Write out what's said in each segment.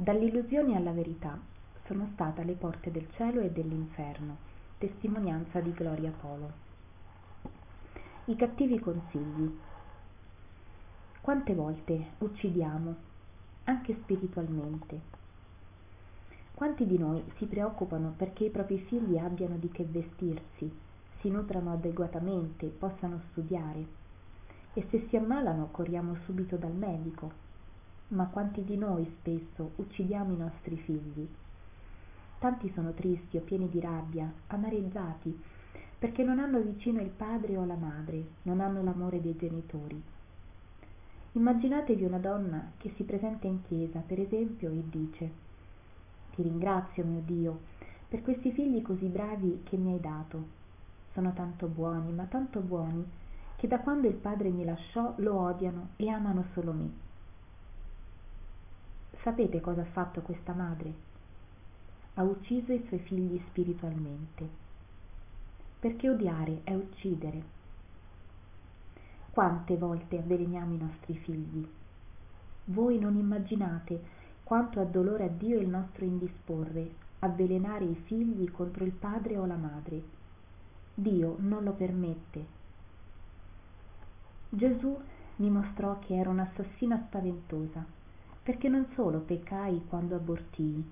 Dall'illusione alla verità sono stata alle porte del cielo e dell'inferno, testimonianza di Gloria Polo. I cattivi consigli. Quante volte uccidiamo, anche spiritualmente? Quanti di noi si preoccupano perché i propri figli abbiano di che vestirsi, si nutrano adeguatamente, possano studiare? E se si ammalano corriamo subito dal medico ma quanti di noi spesso uccidiamo i nostri figli? Tanti sono tristi o pieni di rabbia, amareggiati, perché non hanno vicino il padre o la madre, non hanno l'amore dei genitori. Immaginatevi una donna che si presenta in chiesa, per esempio, e dice Ti ringrazio, mio Dio, per questi figli così bravi che mi hai dato. Sono tanto buoni, ma tanto buoni, che da quando il padre mi lasciò lo odiano e amano solo me. Sapete cosa ha fatto questa madre? Ha ucciso i suoi figli spiritualmente. Perché odiare è uccidere. Quante volte avveleniamo i nostri figli? Voi non immaginate quanto ha dolore a Dio il nostro indisporre, avvelenare i figli contro il padre o la madre. Dio non lo permette. Gesù mi mostrò che era un'assassina spaventosa perché non solo peccai quando abortii,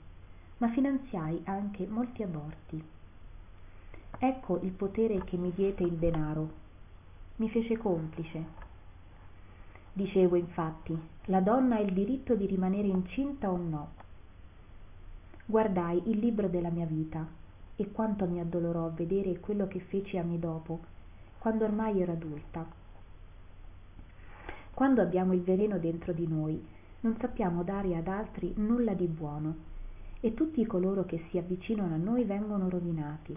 ma finanziai anche molti aborti. Ecco il potere che mi diede il denaro. Mi fece complice. Dicevo infatti, la donna ha il diritto di rimanere incinta o no. Guardai il libro della mia vita e quanto mi addolorò vedere quello che feci anni dopo, quando ormai ero adulta. Quando abbiamo il veleno dentro di noi, non sappiamo dare ad altri nulla di buono e tutti coloro che si avvicinano a noi vengono rovinati.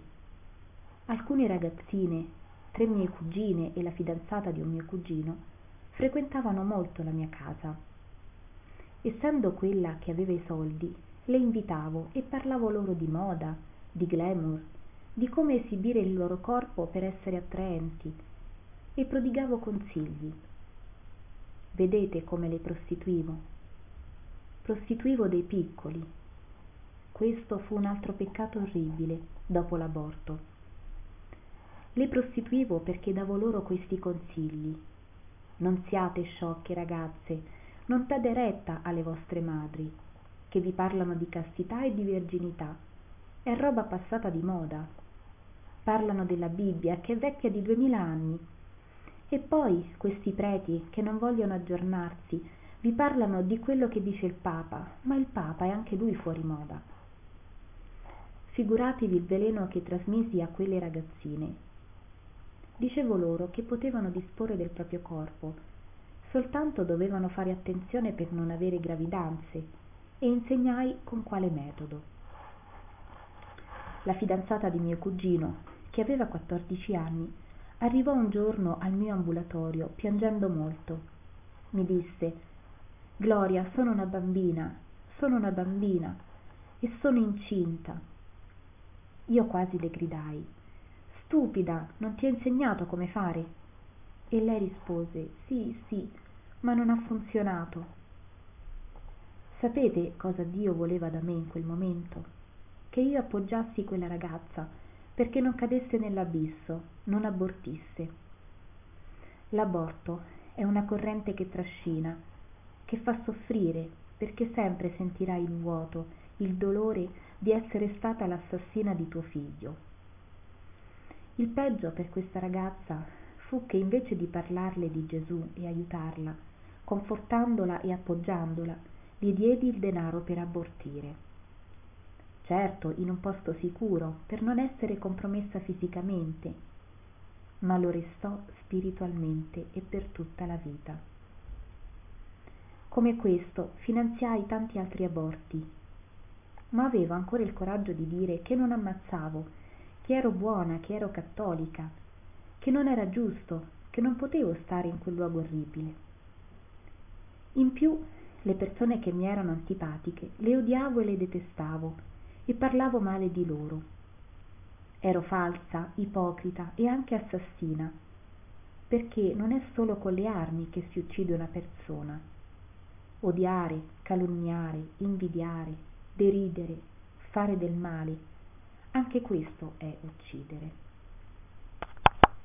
Alcune ragazzine, tre mie cugine e la fidanzata di un mio cugino, frequentavano molto la mia casa. Essendo quella che aveva i soldi, le invitavo e parlavo loro di moda, di glamour, di come esibire il loro corpo per essere attraenti e prodigavo consigli. Vedete come le prostituivo prostituivo dei piccoli. Questo fu un altro peccato orribile dopo l'aborto. Le prostituivo perché davo loro questi consigli. Non siate sciocche ragazze, non date retta alle vostre madri, che vi parlano di castità e di verginità. È roba passata di moda. Parlano della Bibbia che è vecchia di duemila anni. E poi questi preti che non vogliono aggiornarsi vi parlano di quello che dice il Papa, ma il Papa è anche lui fuori moda. Figuratevi il veleno che trasmisi a quelle ragazzine. Dicevo loro che potevano disporre del proprio corpo, soltanto dovevano fare attenzione per non avere gravidanze e insegnai con quale metodo. La fidanzata di mio cugino, che aveva 14 anni, arrivò un giorno al mio ambulatorio piangendo molto. Mi disse Gloria, sono una bambina, sono una bambina e sono incinta. Io quasi le gridai. Stupida, non ti ho insegnato come fare? E lei rispose, sì, sì, ma non ha funzionato. Sapete cosa Dio voleva da me in quel momento? Che io appoggiassi quella ragazza perché non cadesse nell'abisso, non abortisse. L'aborto è una corrente che trascina che fa soffrire perché sempre sentirai il vuoto, il dolore di essere stata l'assassina di tuo figlio. Il peggio per questa ragazza fu che invece di parlarle di Gesù e aiutarla, confortandola e appoggiandola, gli diedi il denaro per abortire. Certo, in un posto sicuro, per non essere compromessa fisicamente, ma lo restò spiritualmente e per tutta la vita. Come questo finanziai tanti altri aborti. Ma avevo ancora il coraggio di dire che non ammazzavo, che ero buona, che ero cattolica, che non era giusto, che non potevo stare in quel luogo orribile. In più, le persone che mi erano antipatiche le odiavo e le detestavo e parlavo male di loro. Ero falsa, ipocrita e anche assassina, perché non è solo con le armi che si uccide una persona odiare calunniare invidiare deridere fare del male. Anche questo è uccidere